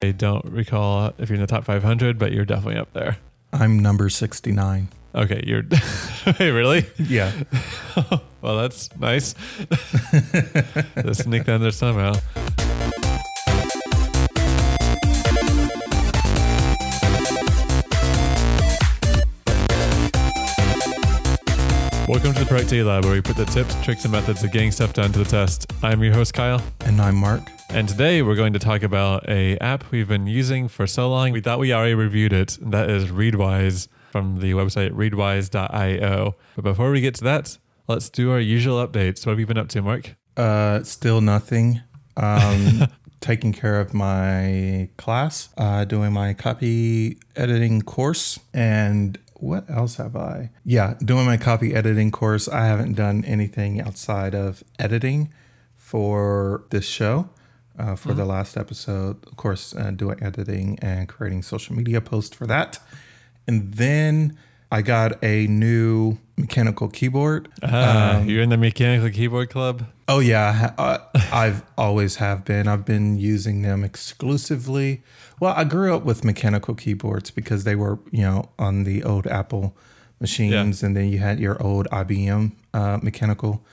I don't recall if you're in the top 500, but you're definitely up there. I'm number 69. Okay, you're. Wait, really? Yeah. well, that's nice. Just sneak that in there somehow. Welcome to the Productivity Lab, where we put the tips, tricks, and methods of getting stuff done to the test. I'm your host, Kyle. And I'm Mark. And today we're going to talk about a app we've been using for so long. We thought we already reviewed it, and that is Readwise from the website readwise.io. But before we get to that, let's do our usual updates. What have you been up to, Mark? Uh, still nothing. Um, taking care of my class, uh, doing my copy editing course, and what else have I? Yeah, doing my copy editing course. I haven't done anything outside of editing for this show. Uh, for the last episode, of course, uh, doing editing and creating social media posts for that. And then I got a new mechanical keyboard. Ah, you're in the mechanical keyboard club? Oh yeah, uh, I've always have been. I've been using them exclusively. Well, I grew up with mechanical keyboards because they were, you know, on the old Apple machines, and then you had your old IBM uh, mechanical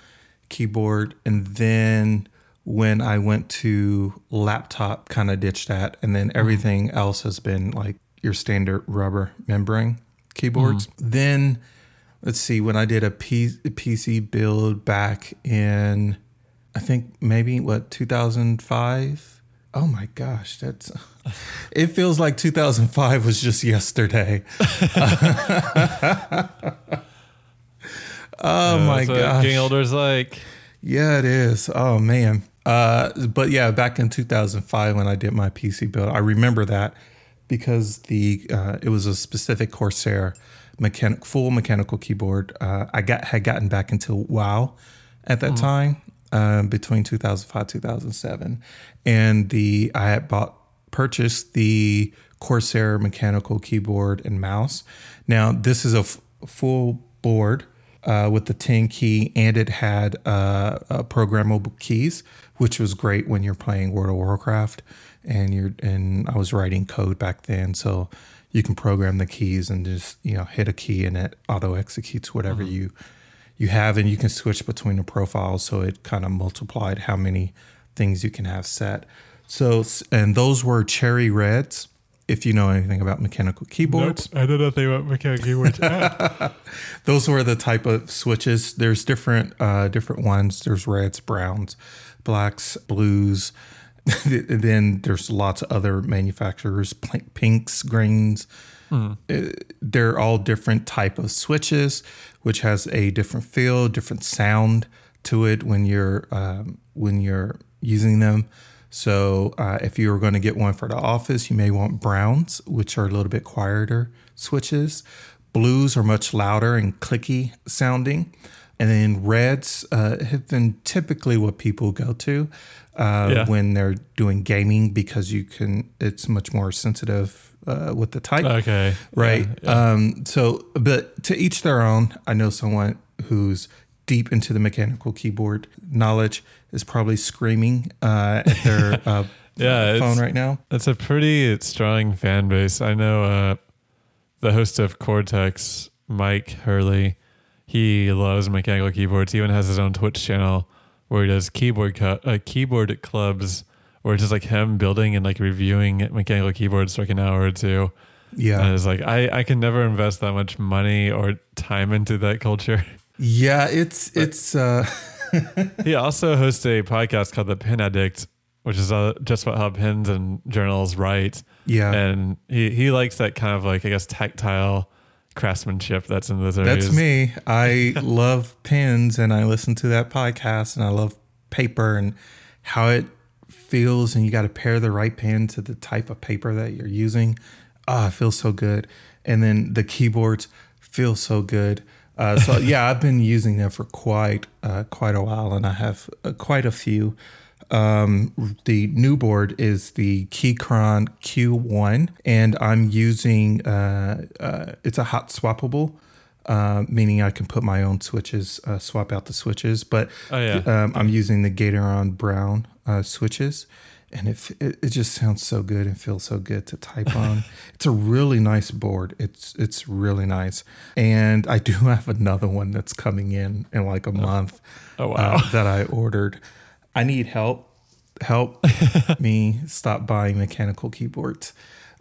keyboard, and then when I went to laptop, kind of ditched that, and then mm-hmm. everything else has been like your standard rubber membrane keyboards. Mm-hmm. Then let's see, when I did a P- PC build back in, I think maybe what 2005. Oh my gosh, that's. It feels like 2005 was just yesterday. oh my what gosh. Getting older is like. Yeah, it is. Oh man. Uh, but yeah, back in 2005 when I did my PC build, I remember that because the uh, it was a specific Corsair mechanic full mechanical keyboard. Uh, I got had gotten back into WoW at that time um, between 2005 2007, and the I had bought purchased the Corsair mechanical keyboard and mouse. Now this is a f- full board uh, with the 10 key, and it had uh, uh, programmable keys, which was great when you're playing World of Warcraft. And you're and I was writing code back then, so you can program the keys and just you know hit a key and it auto executes whatever you you have, and you can switch between the profiles. So it kind of multiplied how many things you can have set. So and those were cherry reds. If you know anything about mechanical keyboards, I don't know nothing about mechanical keyboards. those were the type of switches. There's different uh, different ones. There's reds, browns, blacks, blues. then there's lots of other manufacturers, pinks, greens. Uh, they're all different type of switches, which has a different feel, different sound to it when you're um, when you're using them. So uh, if you were going to get one for the office, you may want browns, which are a little bit quieter switches. Blues are much louder and clicky sounding. And then reds uh, have been typically what people go to uh, Yeah. when they're doing gaming because you can. It's much more sensitive uh, with the type, okay. right? Yeah, Um, so, but to each their own. I know someone who's deep into the mechanical keyboard knowledge is probably screaming uh, at their uh, Yeah, phone right now. That's a pretty strong fan base. I know uh, the host of Cortex, Myke Hurley. He loves mechanical keyboards. He even has his own Twitch channel where he does keyboard cu- uh, keyboard clubs, where it's just like him building and like reviewing mechanical keyboards for like an hour or two. Yeah, And it's like I I can never invest that much money or time into that culture. yeah. It's it's. Uh, he also hosts a podcast called The Pen Addict, which is uh, just about how pens and journals write. Yeah. and he he likes that kind of like I guess tactile craftsmanship that's in those areas. That's me. I love pens and I listen to that podcast and I love paper and how it feels and you got to pair the right pen to the type of paper that you're using. Ah, it feels so good. And then the keyboards feel so good. Uh, so yeah, I've been using them for quite uh, quite a while, and I have uh, quite a few. Um, the new board is the Keychron Q1, and I'm using uh, uh, it's a hot swappable, uh, meaning I can put my own switches, uh, swap out the switches. But Oh, yeah. um, I'm using the Gateron Brown uh, switches, and it, it it just sounds so good and feels so good to type on. it's a really nice board. It's it's really nice, and I do have another one that's coming in in like a month. Oh, wow. uh, that I ordered. I need help. Help me stop buying mechanical keyboards.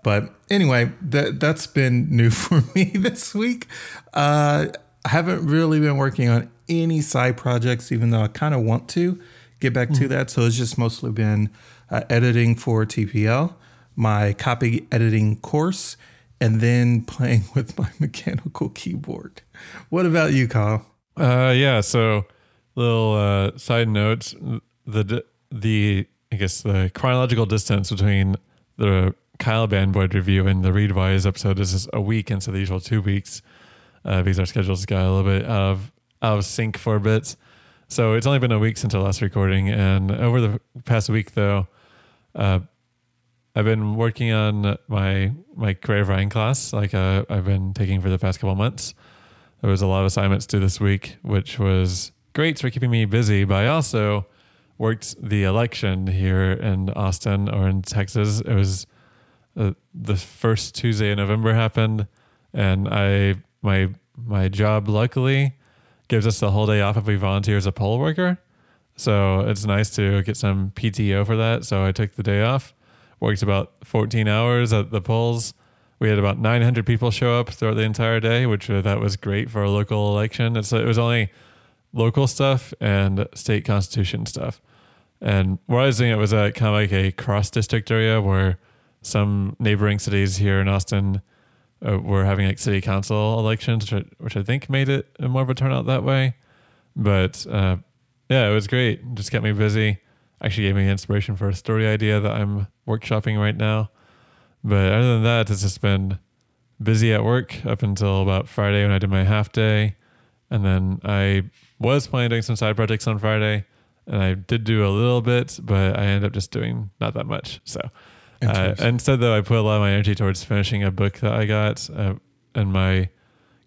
But anyway, that that's been new for me this week. Uh, I haven't really been working on any side projects, even though I kind of want to get back to that. So it's just mostly been uh, editing for TPL, my copy editing course, and then playing with my mechanical keyboard. What about you, Kyle? Uh, yeah. So, little uh, side note: the the I guess the chronological distance between the Kanban board review and the Readwise episode is just a week instead of the usual two weeks uh, because our schedules got a little bit out of out of sync for a bit. So it's only been a week since our last recording, and over the past week though, uh, I've been working on my my creative writing class, like uh, I've been taking for the past couple months. There was a lot of assignments due this week, which was great for keeping me busy. But I also worked the election here in Austin or in Texas. It was uh, the first Tuesday in November happened, and I my my job luckily gives us the whole day off if we volunteer as a poll worker. So it's nice to get some PTO for that. So I took the day off, worked about 14 hours at the polls. We had about 900 people show up throughout the entire day, which uh, that was great for a local election. It was only local stuff and state constitution stuff. And where I was doing it was at kind of like a cross district area where some neighboring cities here in Austin uh, were having like city council elections, which I, which I think made it more of a turnout that way. But uh, yeah, it was great. Just kept me busy. Actually, gave me inspiration for a story idea that I'm workshopping right now. But other than that, it's just been busy at work up until about Friday when I did my half day. And then I was planning doing some side projects on Friday. And I did do a little bit, but I ended up just doing not that much. So uh, instead, though, I put a lot of my energy towards finishing a book that I got uh, in my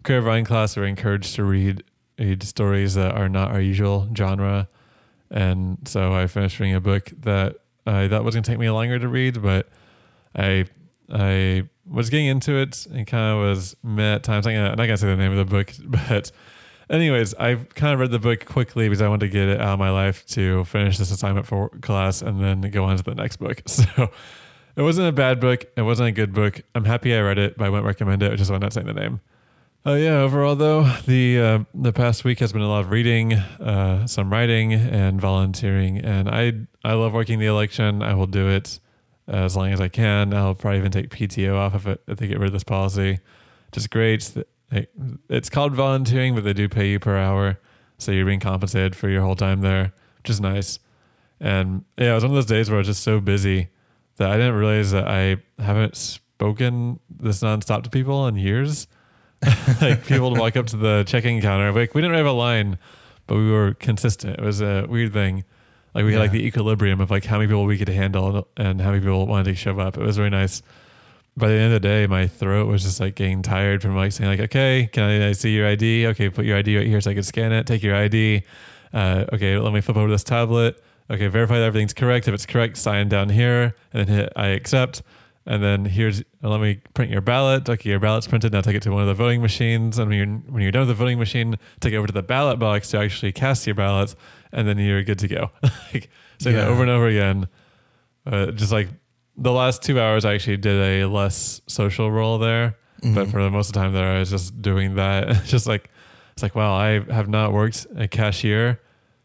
creative writing class. We're encouraged to read, read stories that are not our usual genre, and so I finished reading a book that I thought was going to take me longer to read, but I I was getting into it and kind of was met at times. I'm not going to say the name of the book, but anyways, I kind of read the book quickly because I wanted to get it out of my life to finish this assignment for class and then go on to the next book. So it wasn't a bad book. It wasn't a good book. I'm happy I read it, but I wouldn't recommend it, which is why I'm not saying the name. Oh yeah, overall though, the uh, the past week has been a lot of reading, uh, some writing, and volunteering. And I I love working the election. I will do it as long as I can. I'll probably even take PTO off if, it, if they get rid of this policy. Just great. It's called volunteering, but they do pay you per hour, so you're being compensated for your whole time there, which is nice. And yeah, it was one of those days where I was just so busy that I didn't realize that I haven't spoken this nonstop to people in years. like people would walk up to the check-in counter, like we didn't have a line, but we were consistent. It was a weird thing. Like we had like the equilibrium of like how many people we could handle and how many people wanted to show up. It was really nice. By the end of the day, my throat was just like getting tired from like saying like, okay, can I, I see your ID? Okay, put your ID right here so I can scan it. Take your ID. Uh, okay, let me flip over this tablet. Okay, verify that everything's correct. If it's correct, sign down here and then hit I accept. And then here's let me print your ballot. Okay, your ballot's printed. Now take it to one of the voting machines. And when you're when you're done with the voting machine, take it over to the ballot box to actually cast your ballot, and then you're good to go. like saying that Yeah. over and over again. Uh, just like the last two hours, I actually did a less social role there. But for the most of the time there, I was just doing that. It's just like it's like wow, I have not worked a cashier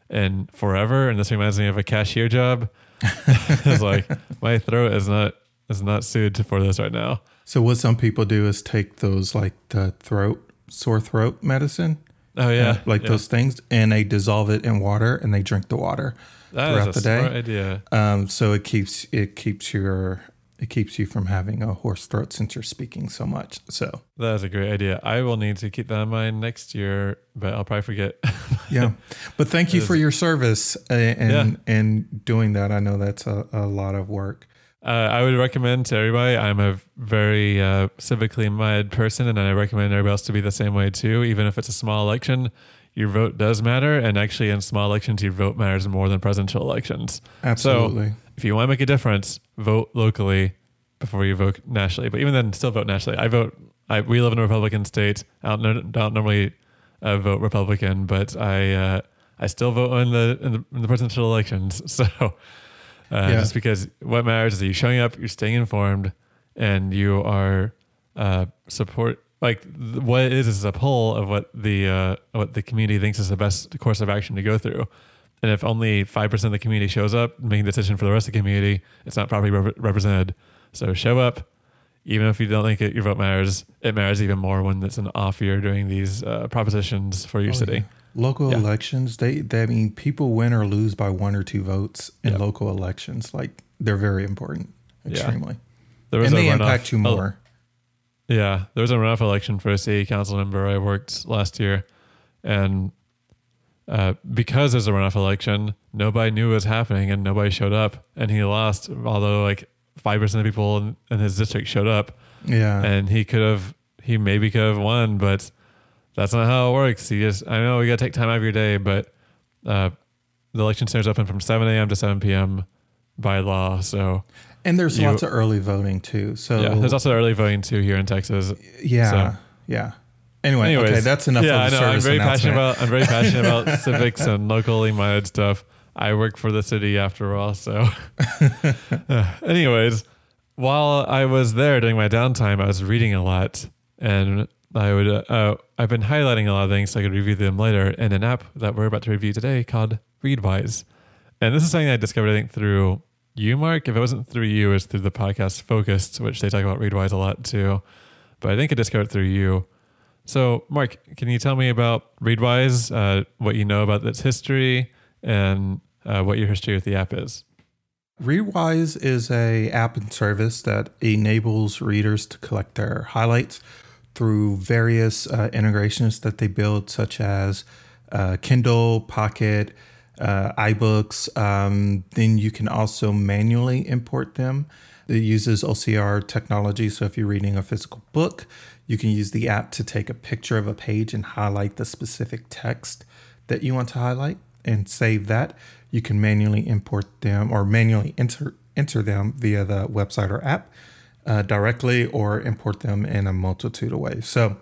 in forever, and this reminds me of a cashier job. it's like my throat is not is not suited for this right now. So what some people do is take those like the throat sore throat medicine, Oh yeah, like yeah. those things, and they dissolve it in water and they drink the water That throughout the day. idea. Um, so it keeps it keeps your it keeps you from having a hoarse throat since you're speaking so much. So That is a great idea. I will need to keep that in mind next year, but I'll probably forget. yeah, but thank you for your service uh, and Yeah. and doing that. I know that's a, a lot of work. Uh, I would recommend to everybody. I'm a very uh, civically minded person, and I recommend everybody else to be the same way too. Even if it's a small election, your vote does matter, and actually in small elections, your vote matters more than presidential elections. Absolutely. So if you want to make a difference, vote locally before you vote nationally. But even then, still vote nationally. I vote. I we live in a Republican state. I don't, don't normally uh, vote Republican, but I uh, I still vote in the, in the in the presidential elections. So uh, Yeah. just because what matters is that you're showing up, you're staying informed, and you are uh, support. Like th- what it is is a poll of what the uh, what the community thinks is the best course of action to go through. And if only five percent of the community shows up, making the decision for the rest of the community, it's not properly rep- represented. So show up, even if you don't think it, your vote matters. It matters even more when it's an off year doing these uh, propositions for your Oh, city. yeah. Local Yeah. elections, they, they I mean people win or lose by one or two votes in Yeah. local elections. Like they're very important, Yeah. extremely, There was and a they runoff- impact you oh, more. Yeah, there was a runoff election for a city council member I worked last year, and uh, because there's a runoff election, nobody knew what was happening and nobody showed up, and he lost. Although like five percent of people in, in his district showed up, Yeah, and he could have, he maybe could have won, but that's not how it works. You just, I know we got to take time out of your day, but uh, the election center's open from 7 a.m. to 7 p.m. by law. So and there's you- lots of early voting too. So yeah, there's also early voting too here in Texas. yeah, so- yeah. Anyway, Anyways, okay, that's enough Yeah, of the I know. I'm very passionate about. I'm very passionate about civics and locally minded stuff. I work for the city after all, so. Anyways, while I was there during my downtime, I was reading a lot, and I would. Uh, uh, I've been highlighting a lot of things so I could review them later in an app that we're about to review today called Readwise, and this is something I discovered I think through you, Mark. If it wasn't through you, it's through the podcast Focused, which they talk about Readwise a lot too. But I think I discovered through you. So, Mark, can you tell me about Readwise, uh, what you know about its history, and uh, what your history with the app is? Readwise is a app and service that enables readers to collect their highlights through various uh, integrations that they build, such as uh, Kindle, Pocket, uh, iBooks. Um, then you can also manually import them. It uses OCR technology, so if you're reading a physical book, you can use the app to take a picture of a page and highlight the specific text that you want to highlight and save that. You can manually import them or manually enter enter them via the website or app uh, directly or import them in a multitude of ways. So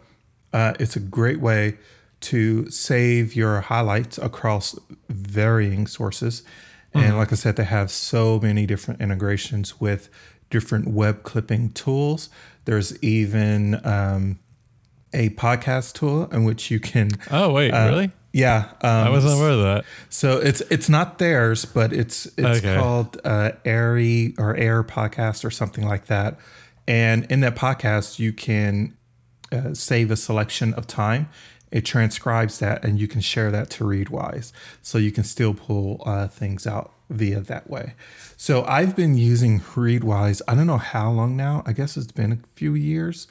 uh, it's a great way to save your highlights across varying sources. And like I said, they have so many different integrations with different web clipping tools. There's even um, a podcast tool in which you can. Oh, wait, uh, really? Yeah, um, I wasn't aware of that. so it's it's not theirs, but it's it's Okay. called uh, Airy or Air Podcast or something like that. And in that podcast, you can uh, save a selection of time. It transcribes that, and you can share that to Readwise, so you can still pull uh, things out via that way. So I've been using Readwise. I don't know how long now. I guess it's been a few years.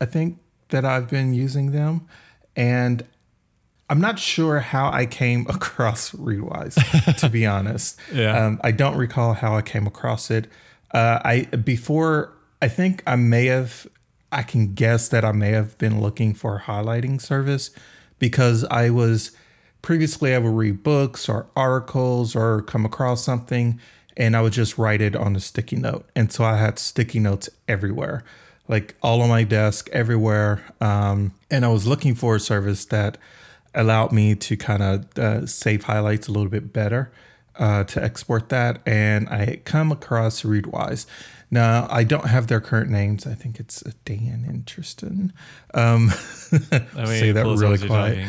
I think that I've been using them, and I'm not sure how I came across Readwise, to be honest. Yeah. Um, I don't recall how I came across it. Uh, I before I think I may have I can guess that I may have been looking for a highlighting service because I was previously I would read books or articles or come across something and I would just write it on a sticky note. And so I had sticky notes everywhere, like all on my desk, everywhere. Um, and I was looking for a service that allowed me to kind of uh, save highlights a little bit better uh, to export that. And I come across Readwise. Now, I don't have their current names. I think it's uh, Dan and Tristan. Um, I mean, say that really quiet.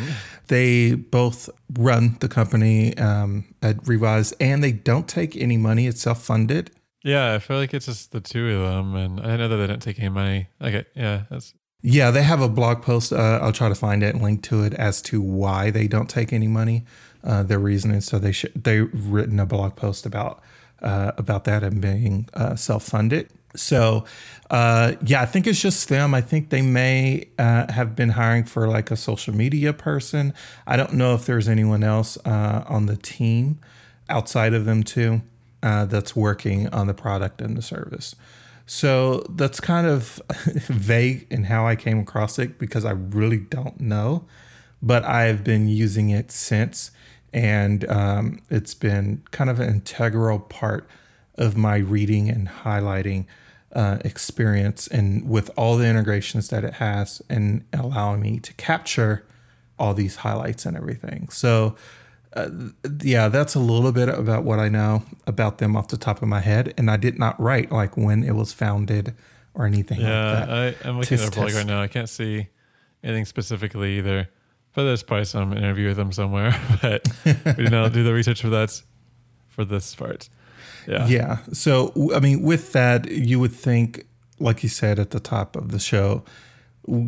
They both run the company um, at Readwise, and they don't take any money. It's self-funded. Yeah, I feel like it's just the two of them, and I know that they don't take any money. Okay, yeah, that's Yeah, they have a blog post. Uh, I'll try to find it link to it as to why they don't take any money. Uh, their reasoning. So they should they've written a blog post about uh, about that and being uh, self funded. So uh, yeah, I think it's just them. I think they may uh, have been hiring for like a social media person. I don't know if there's anyone else on the team outside of them too that's working on the product and the service. So that's kind of vague in how I came across it because I really don't know. but I've been using it since, and um, it's been kind of an integral part of my reading and highlighting uh, experience, and with all the integrations that it has, and allowing me to capture all these highlights and everything. So. Uh, yeah, that's a little bit about what I know about them off the top of my head, and I did not write like when it was founded or anything Yeah, like that. I, I'm looking at their blog right now. I can't see anything specifically either. But there's probably some interview with them somewhere. But we did not do the research for that for this part. Yeah. Yeah. So, I mean, with that, you would think, like you said at the top of the show,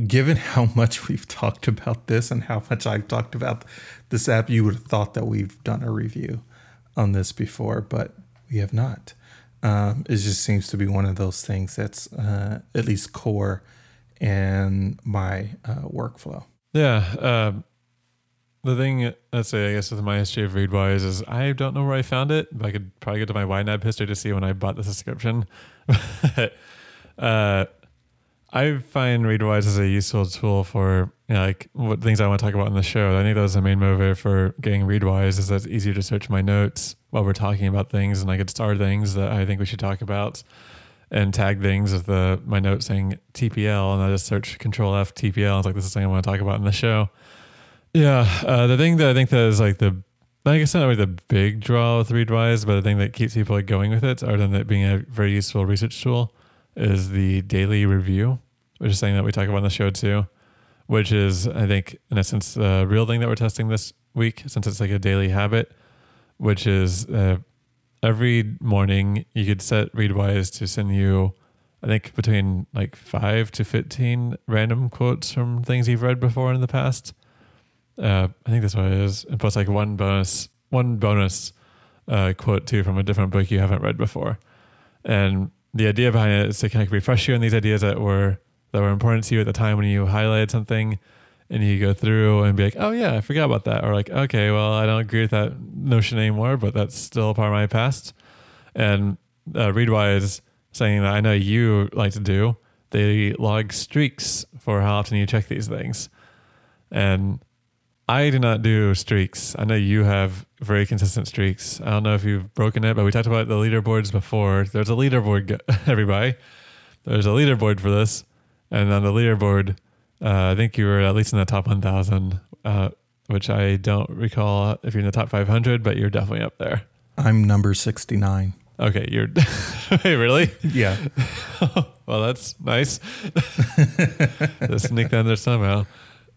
given how much we've talked about this and how much I've talked about this app, you would have thought that we've done a review on this before, but we have not. Um, it just seems to be one of those things that's uh, at least core in my uh, workflow. Yeah. Um, the thing, let's say, I guess with my history of Readwise is I don't know where I found it, but I could probably go to my YNAB history to see when I bought the subscription. Uh, I find Readwise as a useful tool for you know, like what things I want to talk about in the show. I think that was the main motivator for getting Readwise is that it's easier to search my notes while we're talking about things, and I could star things that I think we should talk about, and tag things with the my note saying TPL, and I just search Control F TPL. It's like this is something I want to talk about in the show. Yeah, uh, the thing that I think that is like the I guess not really the big draw with Readwise, but the thing that keeps people like going with it, other than it being a very useful research tool, is the daily review, which is something that we talk about on the show too, which is I think in essence the real thing that we're testing this week, since it's like a daily habit, which is uh, every morning you could set Readwise to send you, I think between like five to fifteen random quotes from things you've read before in the past. Uh, I think that's what it is, and plus like one bonus, one bonus uh, quote too from a different book you haven't read before. And the idea behind it is to kind of refresh you on these ideas that were that were important to you at the time when you highlighted something, and you go through and be like, oh yeah, I forgot about that, or like, okay, well I don't agree with that notion anymore, but that's still part of my past. And uh, Readwise saying that I know you like to do, they log streaks for how often you check these things, and I do not do streaks. I know you have very consistent streaks. I don't know if you've broken it, but we talked about the leaderboards before. There's a leaderboard, everybody. There's a leaderboard for this. And on the leaderboard, uh, I think you were at least in the top 1,000, uh, which I don't recall if you're in the top 500, but you're definitely up there. I'm number 69. Okay, you're. Wait, really? Yeah. well, that's nice. Just sneak that there somehow.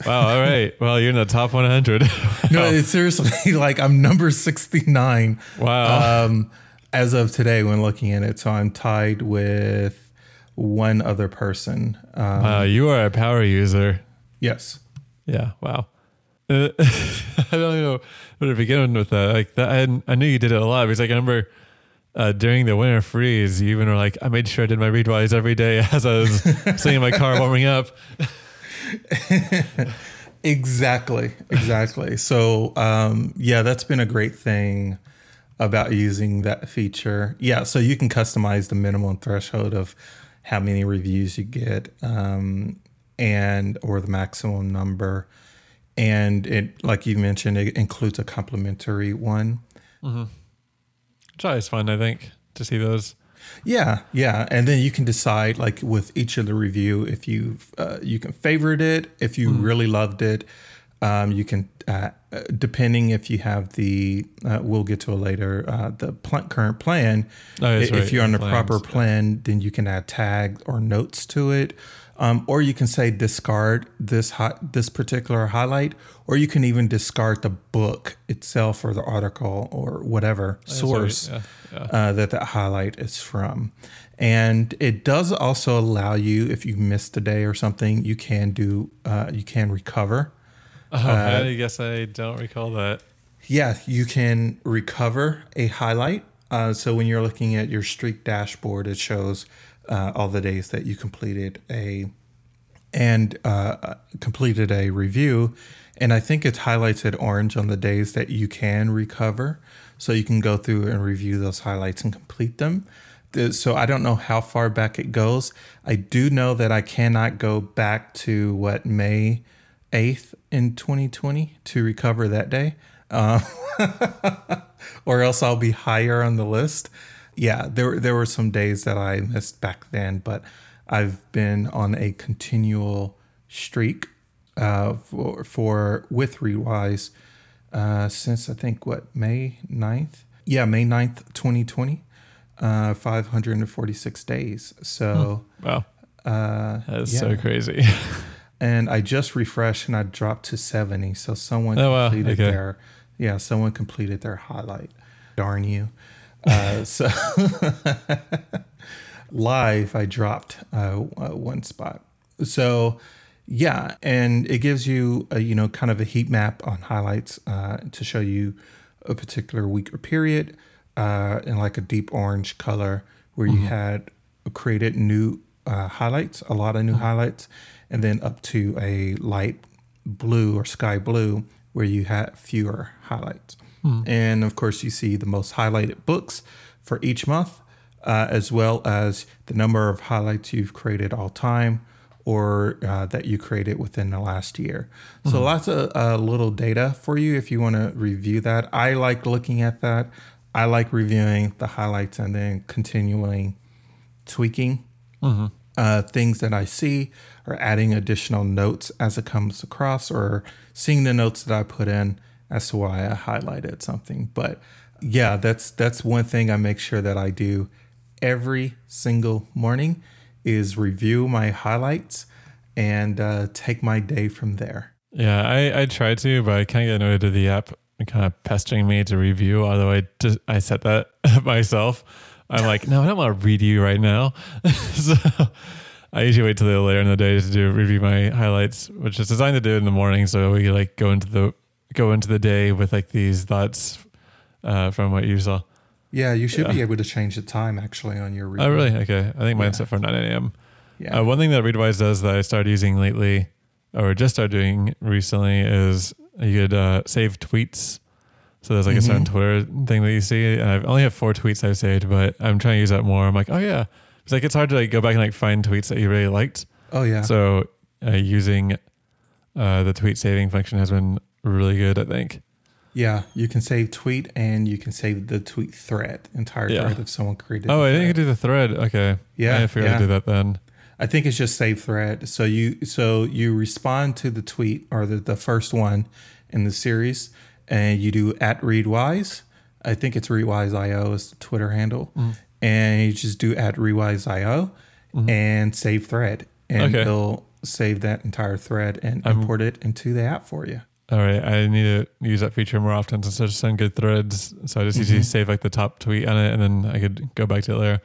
Wow. All right. Well, you're in the top 100. No, it's seriously like I'm number 69 wow. um, as of today when looking at it. So I'm tied with one other person. Um, Uh, you are a power user. yes. Yeah. Wow. Uh, I don't know where to begin with that. Like that, I, I knew you did it a lot because like, I remember uh, during the winter freeze, you even were like, I made sure I did my readwise every day as I was sitting in my car warming up. Exactly. Exactly. so, um, yeah, that's been a great thing about using that feature. Yeah. So you can customize the minimum threshold of how many reviews you get um, and or the maximum number. And it, like you mentioned, it includes a complimentary one. Which I always fun, I think, to see those. Yeah, yeah, and then you can decide like with each of the review if you uh, you can favorite it if you really loved it. Um, you can uh, uh, depending if you have the uh, we'll get to it later uh, the pl- current plan. Oh, if right, you're on the plans, proper yeah. plan, then you can add tags or notes to it. Um, or you can say discard this hot this particular highlight, or you can even discard the book itself or the article or whatever source Yeah. Yeah. uh, that that highlight is from. And it does also allow you, if you missed a day or something, you can do, uh, you can recover. Oh, I guess I don't recall that. Yeah, you can recover a highlight. Uh, so when you're looking at your streak dashboard, it shows uh, all the days that you completed a and uh, completed a review. And I think it's highlighted orange on the days that you can recover. So you can go through and review those highlights and complete them. So I don't know how far back it goes. I do know that I cannot go back to what May 8th in 2020 to recover that day. Uh, or else I'll be higher on the list. Yeah, there there were some days that I missed back then, but I've been on a continual streak uh, for, for with Readwise uh, since I think what May 9th. Yeah, May 9th, 2020. Uh, 546 days. So, Wow. uh, That's yeah. so crazy. and I just refreshed and I dropped to 70. So someone Oh, wow. completed Okay. their yeah, someone completed their highlight. Darn you. Uh, so live, I dropped uh, uh, one spot. So yeah, and it gives you a, you know kind of a heat map on highlights uh, to show you a particular week or period uh, in like a deep orange color where you had created new uh, highlights, a lot of new highlights, and then up to a light blue or sky blue where you had fewer highlights. And of course, you see the most highlighted books for each month, uh, as well as the number of highlights you've created all time or uh, that you created within the last year. So lots of uh, little data for you if you want to review that. I like looking at that. I like reviewing the highlights and then continuing tweaking uh, things that I see or adding additional notes as it comes across or seeing the notes that I put in as to why I highlighted something. But yeah, that's that's one thing I make sure that I do every single morning is review my highlights and uh, take my day from there. yeah, I, I try to, but I kind of get annoyed at the app kind of pestering me to review. Although I just I set that myself. I'm like, no, I don't want to read you right now. so I usually wait till the later in the day to do review my highlights, which is designed to do in the morning, so we like go into the go into the day with like these thoughts uh, from what you saw. Yeah, you should Yeah. be able to change the time actually on your review. Oh, really? Okay. I think mine's Yeah. set for 9 a.m. Yeah. Uh, one thing that Readwise does that I started using lately, or just started doing recently, is you could uh, save tweets. So there's like a certain Mhm. Twitter thing that you see, and I've only have four tweets I've saved, but I'm trying to use that more. I'm like, oh yeah, it's like it's hard to like go back and like find tweets that you really liked. oh yeah. So uh, using uh, the tweet saving function has been really good. I think. Yeah, you can save tweet and you can save the tweet thread, entire Yeah. thread if someone created. Oh, I didn't thread. do the thread. Okay. Yeah, I figured yeah. I'd do that then. I think it's just save thread. So you so you respond to the tweet or the, the first one in the series, and you do at readwise. I think it's readwise.io is the Twitter handle, Mm. and you just do at readwise.io and save thread, and Mm-hmm. Okay. it'll save that entire thread and I'm- import it into the app for you. All right, I need to use that feature more often since just send good threads. So I just usually Mhm. save like the top tweet on it, and then I could go back to it later.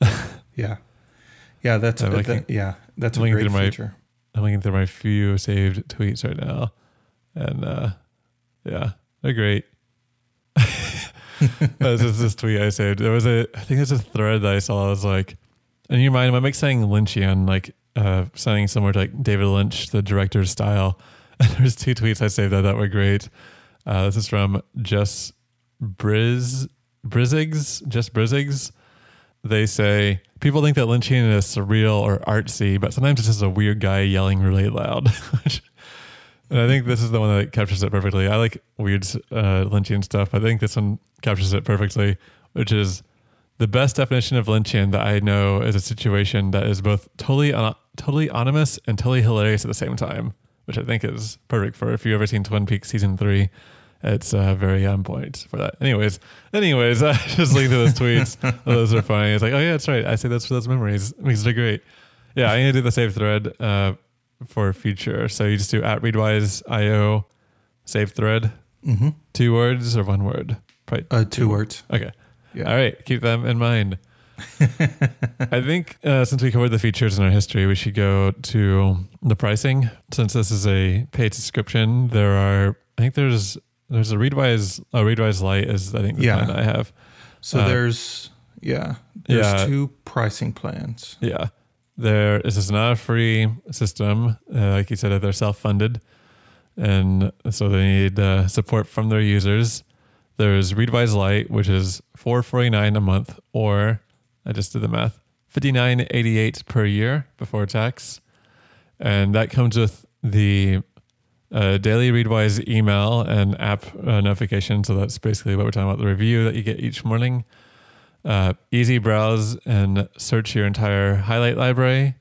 Yeah, yeah, that's a, looking- that- yeah, that's a great through my- feature. I'm looking through my few saved tweets right now, and uh, yeah, they're great. That's just this tweet I saved. There was a, I think there's a thread that I saw. I was like, in your mind, am I make saying Lynchian, like uh, something similar to like David Lynch, the director's style? There's two tweets I saved that that were great. Uh, this is from Just Briz Brizzigs, Just Brizzigs. They say people think that Lynchian is surreal or artsy, but sometimes it's just a weird guy yelling really loud. and I think this is the one that captures it perfectly. I like weird uh, stuff. I think this one captures it perfectly, which is the best definition of Lynchian that I know is a situation that is both totally uh, totally anonymous and totally hilarious at the same time, which I think is perfect for if you've ever seen Twin Peaks season three. It's uh, very on point for that. Anyways, anyways, I just linked to those tweets. those are funny. It's like, oh yeah, that's right. I say that's for those memories because they're great. Yeah, I'm gonna do the save thread uh, for future. So you just do at readwise io save thread, hmm two words or one word. Probably Uh, two words. Okay. Yeah. All right. Keep them in mind. I think uh, since we covered the features in our history, we should go to the pricing. Since this is a paid subscription, there are I think there's there's a Readwise a Readwise Lite is I think the Yeah. plan that I have. So Uh, there's yeah, there's yeah. two pricing plans. Yeah. There this is not a free system. Uh, like you said, they're self funded. And so they need uh, support from their users. There's Readwise Lite, which is four forty nine a month, or I just did the math, fifty nine eighty eight per year before tax. And that comes with the a daily Readwise email and app uh, notification. So that's basically what we're talking about the review that you get each morning. Uh, easy browse and search your entire highlight library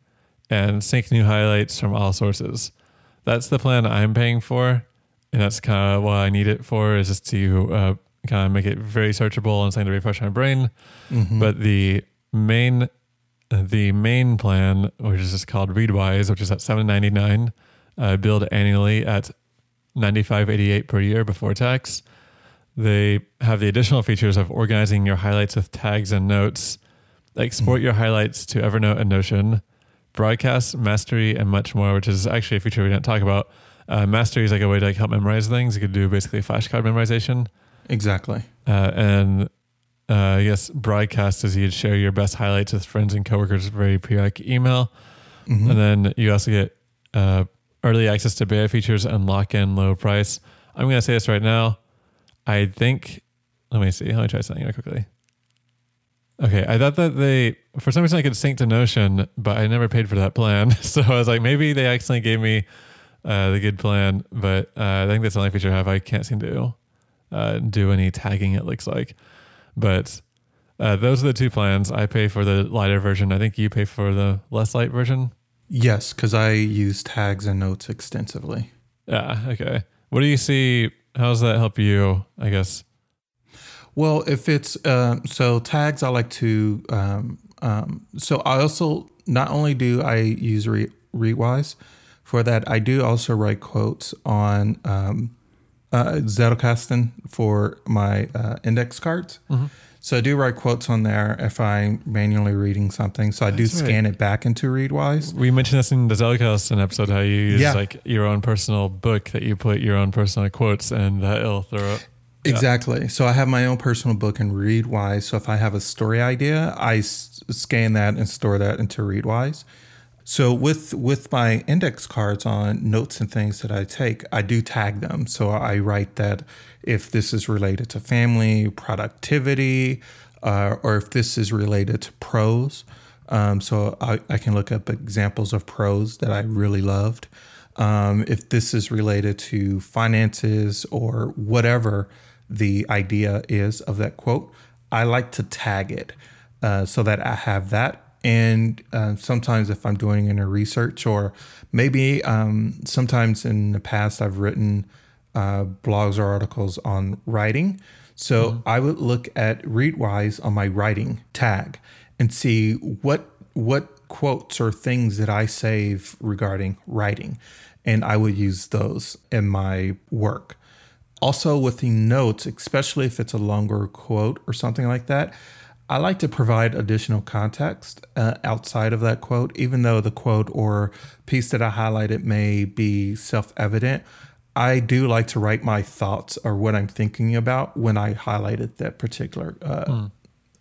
and sync new highlights from all sources. That's the plan I'm paying for. And that's kind of what I need it for is just to uh, kind of make it very searchable and something to refresh my brain. Mhm. But the main the main plan, which is just called Readwise, which is at seven ninety nine, uh, billed annually at ninety five eighty eight per year before tax. They have the additional features of organizing your highlights with tags and notes, export your highlights to Evernote and Notion, broadcast, mastery, and much more, which is actually a feature we didn't talk about. Uh, mastery is like a way to like help memorize things. You could do basically flashcard memorization. exactly. Uh, and uh, yes, broadcast is you'd share your best highlights with friends and coworkers very periodic email. Mhm. And then you also get uh, early access to beta features and lock in low price. I'm going to say this right now. I think, let me see. Let me try something quickly. Okay, I thought that they, for some reason, I could sync to Notion, but I never paid for that plan. So I was like, maybe they accidentally gave me uh, the good plan, but uh, I think that's the only feature I have. I can't seem to uh, do any tagging, it looks like. But uh, those are the two plans. I pay for the lighter version. I think you pay for the less light version. Yes, because I use tags and notes extensively. Yeah. Okay. What do you see? How does that help you? I guess. Well, if it's uh, so tags, I like to. Um, um, so I also not only do I use Re- Readwise for that, I do also write quotes on um, uh, Zettelkasten for my uh, index cards. Mm-hmm. So I do write quotes on there if I'm manually reading something. So I do That's right. scan it back into Readwise. We mentioned this in the Zettelkasten episode how you use Yeah. like your own personal book that you put your own personal quotes and that it'll throw up. Yeah. Exactly. So I have my own personal book in Readwise. So if I have a story idea, I s- scan that and store that into Readwise. So with with my index cards on notes and things that I take, I do tag them. So I write that if this is related to family, productivity, uh, or if this is related to prose. Um, so I, I can look up examples of prose that I really loved. Um, if this is related to finances or whatever the idea is of that quote, I like to tag it uh, so that I have that. And uh, sometimes, if I'm doing any research, or maybe um, sometimes in the past, I've written uh, blogs or articles on writing. So I would look at Readwise on my writing tag and see what what quotes or things that I save regarding writing, and I would use those in my work. Also, with the notes, especially if it's a longer quote or something like that, I like to provide additional context uh, outside of that quote, even though the quote or piece that I highlighted may be self evident. I do like to write my thoughts or what I'm thinking about when I highlighted that particular uh,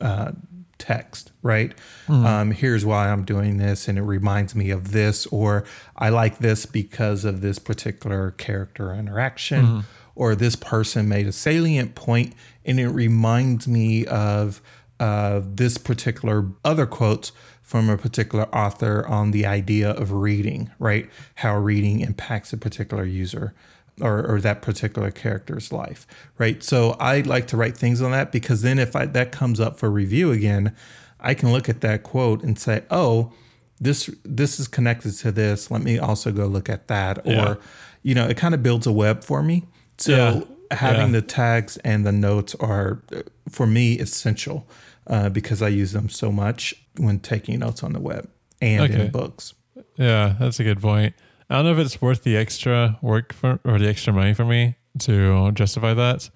uh, text, right? Um, here's why I'm doing this, and it reminds me of this, or I like this because of this particular character interaction, or this person made a salient point, and it reminds me of uh, this particular other quotes from a particular author on the idea of reading, right? How reading impacts a particular user or, or that particular character's life, right? So I like to write things on that because then if I, that comes up for review again, I can look at that quote and say, oh, this this is connected to this. Let me also go look at that, Yeah. or you know, it kind of builds a web for me. So Yeah. Having Yeah. the tags and the notes are for me essential uh, because I use them so much when taking notes on the web and Okay. in books. Yeah, that's a good point. I don't know if it's worth the extra work for or the extra money for me to justify that,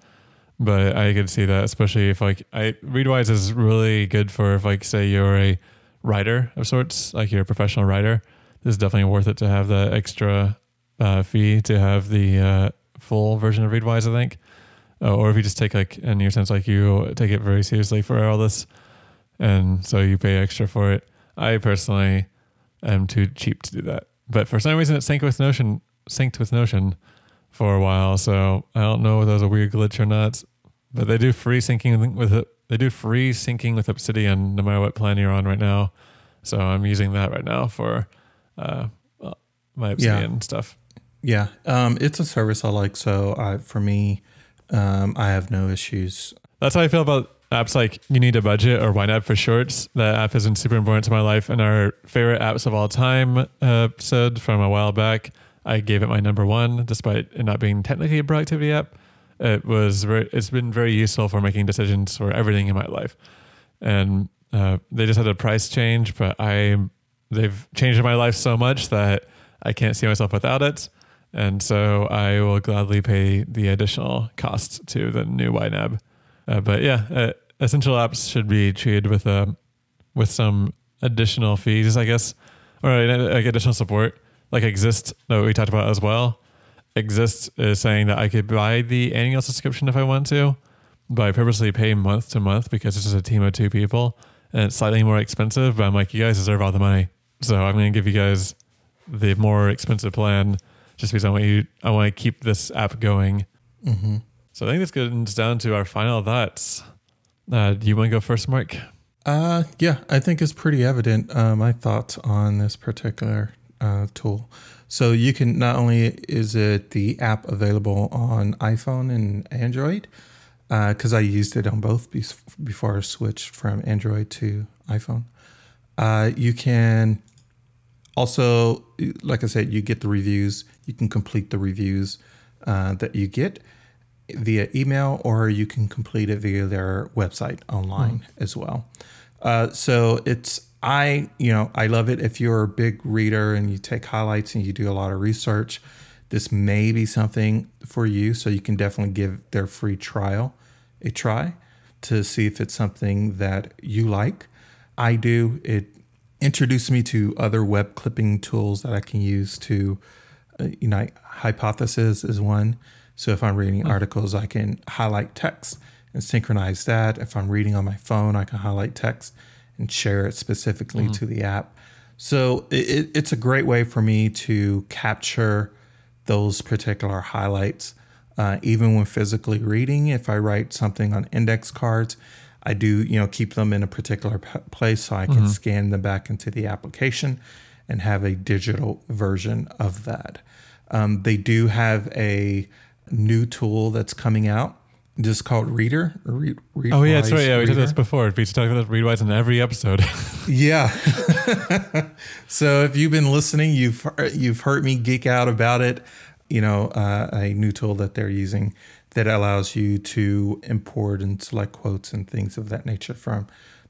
but I could see that, especially if like I Readwise is really good for if like say you're a writer of sorts, like you're a professional writer. This is definitely worth it to have the extra uh, fee to have the uh, full version of Readwise. I think, uh, or if you just take like in your sense like you take it very seriously for all this, and so you pay extra for it. I personally am too cheap to do that. But for some reason, it synced with Notion, synced with Notion for a while. So I don't know if that was a weird glitch or not. But they do free syncing with it. They do free syncing with Obsidian, no matter what plan you're on right now. So I'm using that right now for uh, my Obsidian stuff. Yeah, um, it's a service I like. So I, for me, um, I have no issues. That's how I feel about apps like You Need a Budget or YNAB for Shorts. That app been super important to my life. And our favorite apps of all time uh, episode from a while back, I gave it my number one, despite it not being technically a productivity app. It was very, it's been very useful for making decisions for everything in my life. And uh, they just had a price change, but I they've changed my life so much that I can't see myself without it. And so I will gladly pay the additional cost to the new YNAB. Uh, but yeah, uh, essential apps should be treated with a with some additional fees, I guess, or uh, like additional support, like Exist that we talked about as well. Exist is saying that I could buy the annual subscription if I want to, but I purposely pay month to month because this is a team of two people and it's slightly more expensive. But I'm like, you guys deserve all the money, so I'm going to give you guys the more expensive plan just because I want you, I want to keep this app going. Mm-hmm. So I think this goes down to our final thoughts. Uh, do you want to go first, Mark? Uh, yeah, I think it's pretty evident uh, my thoughts on this particular uh, tool. So you can not only is it the app available on iPhone and Android, because uh, I used it on both be- before I switched from Android to iPhone. Uh, you can also, like I said, you get the reviews. You can complete the reviews uh, that you get via email, or you can complete it via their website online mm. as well. Uh, so it's I you know I love it if you're a big reader and you take highlights and you do a lot of research. This may be something for you, so you can definitely give their free trial a try to see if it's something that you like. I do. It introduced me to other web clipping tools that I can use to, you know, Hypothesis is one. So if I'm reading mm. articles, I can highlight text and synchronize that. If I'm reading on my phone, I can highlight text and share it specifically mm-hmm. to the app. So it, it's a great way for me to capture those particular highlights. Uh, even when physically reading, if I write something on index cards, I do, you know, keep them in a particular p- place so I can mm-hmm. scan them back into the application and have a digital version of that. Um, they do have a new tool that's coming out just called Reader. Read, oh yeah, that's right. Yeah, we did this before. We talked about Readwise in every episode. yeah. so if you've been listening, you've you've heard me geek out about it. You know, uh, a new tool that they're using that allows you to import and select quotes and things of that nature from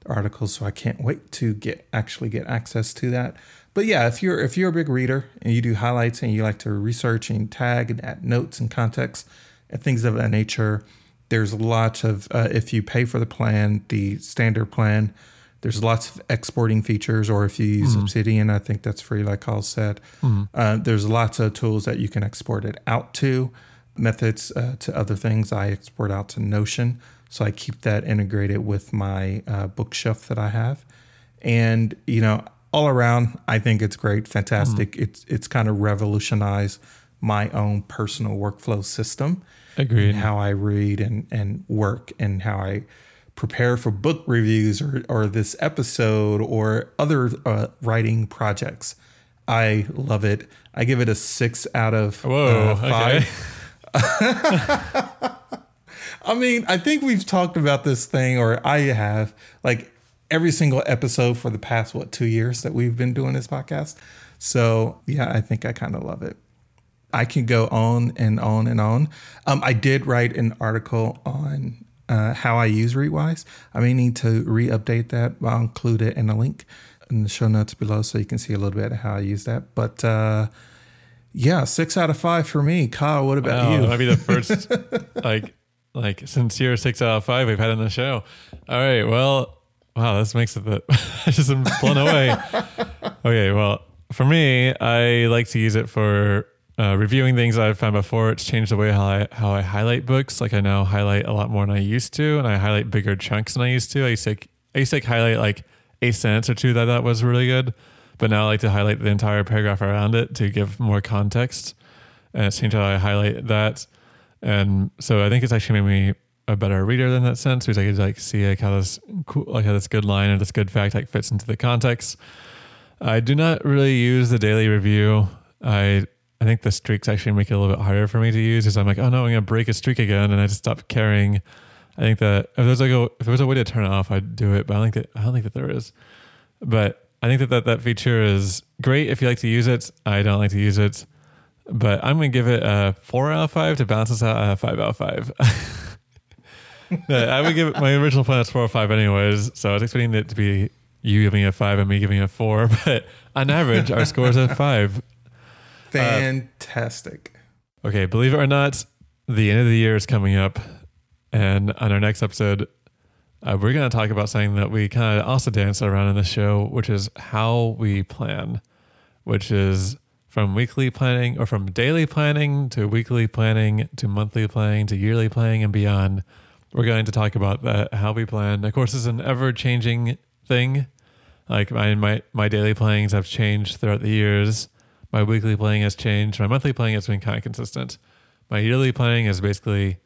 articles. So I can't wait to get actually get access to that. But yeah, if you're if you're a big reader and you do highlights and you like to research and tag and add notes and context and things of that nature, there's lots of uh, if you pay for the plan, the standard plan. There's lots of exporting features, or if you use mm Obsidian, I think that's free, like Kyle said. mm Uh, there's lots of tools that you can export it out to methods uh, to other things. I export out to Notion, so I keep that integrated with my uh, bookshelf that I have. And you know, all around, I think it's great, fantastic. Mm. It's it's kind of revolutionized my own personal workflow system. Agreed. how I read and and work and how I prepare for book reviews or or this episode or other uh, writing projects. I love it. I give it a six out of Whoa, uh, five. Okay. I mean, I think we've talked about this thing, or I have, like every single episode for the past, what, two years that we've been doing this podcast. So, yeah, I think I kind of love it. I can go on and on and on. Um, I did write an article on uh, how I use Readwise. I may need to re update that. but I'll include it in a link in the show notes below so you can see a little bit of how I use that. But, uh, yeah, six out of five for me. Kyle, what about wow, you? That'd be the first like like sincere six out of five we've had on the show. All right, well, wow, this makes it that I just am blown away. okay, well, for me, I like to use it for uh, reviewing things I've found before. It's changed the way how I how I highlight books. Like I now highlight a lot more than I used to, and I highlight bigger chunks than I used to. I used to like, I used to like highlight like a sentence or two that I thought was really good. But now I like to highlight the entire paragraph around it to give more context. And it's changed how I highlight that. And so I think it's actually made me a better reader in that sense because I could like see like how this cool, like how this good line or this good fact like fits into the context. I do not really use the daily review. I I think the streaks actually make it a little bit harder for me to use because I'm like, oh no, I'm gonna break a streak again, and I just stop caring. I think that if there's like a if there's a way to turn it off, I'd do it, but I don't think that I don't think that there is. But I think that that, that feature is great if you like to use it. I don't like to use it, but I'm gonna give it a four out of five to balance us out a five out of five. I would give it, my original plan was four or five anyways, so I was expecting it to be you giving it a five and me giving it a four, but on average, our scores are five. Fantastic. Uh, okay, believe it or not, the end of the year is coming up, and on our next episode, uh, we're going to talk about something that we kind of also dance around in the show, which is how we plan, which is from weekly planning or from daily planning to weekly planning to monthly planning to yearly planning and beyond. We're going to talk about that, how we plan. Of course, it's an ever changing thing. Like my, my, my daily plannings have changed throughout the years. My weekly planning has changed. My monthly planning has been kind of consistent. My yearly planning is basically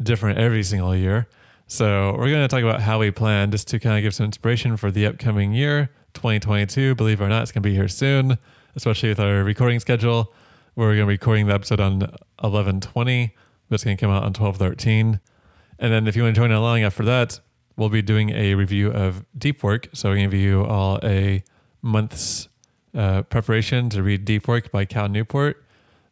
different every single year. So we're going to talk about how we plan just to kind of give some inspiration for the upcoming year, 2022. Believe it or not, it's going to be here soon, especially with our recording schedule. We're going to be recording the episode on 1120, but it's going to come out on 1213. And then if you want to join along after that, we'll be doing a review of Deep Work. So we're going to give you all a month's uh, preparation to read Deep Work by Cal Newport.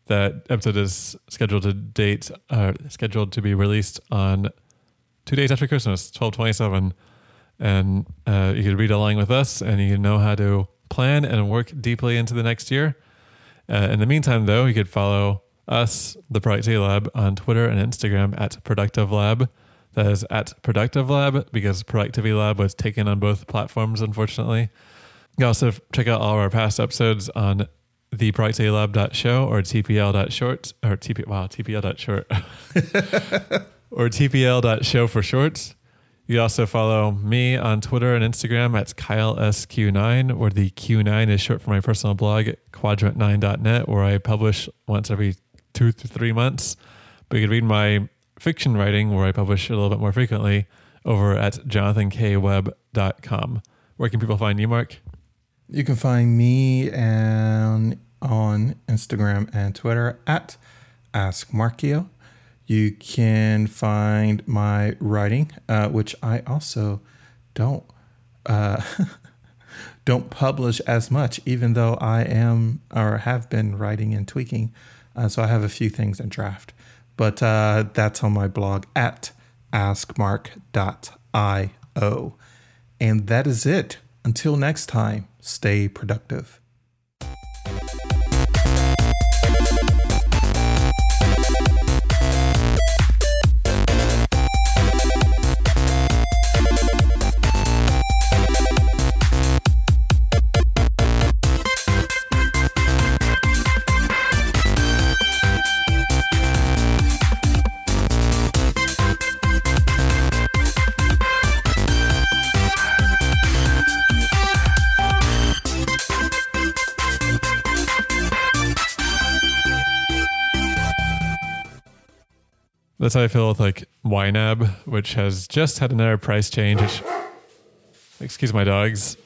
That episode is scheduled to date uh, scheduled to be released on two days after Christmas, twelve twenty seven, and uh, you can read along with us, and you can know how to plan and work deeply into the next year. Uh, in the meantime, though, you could follow us, the Productivity Lab, on Twitter and Instagram at Productive Lab. That is at Productive Lab because Productivity Lab was taken on both platforms, unfortunately. You can also check out all of our past episodes on theproductivitylab.show or tpl.short or tp wow tpl.short or tpl.show for short. You also follow me on Twitter and Instagram at KyleSQ9, where the Q9 is short for my personal blog, quadrant9.net, where I publish once every two to three months. But you can read my fiction writing, where I publish a little bit more frequently, over at jonathankweb.com. Where can people find you, Mark? You can find me and on Instagram and Twitter at Ask Markio. You can find my writing, uh, which I also don't uh, don't publish as much, even though I am or have been writing and tweaking. Uh, so I have a few things in draft, but uh, that's on my blog at askmark.io. And that is it. Until next time, stay productive. That's how I feel with like YNAB, which has just had another price change. Which, excuse my dogs.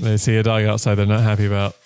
They see a dog outside they're not happy about.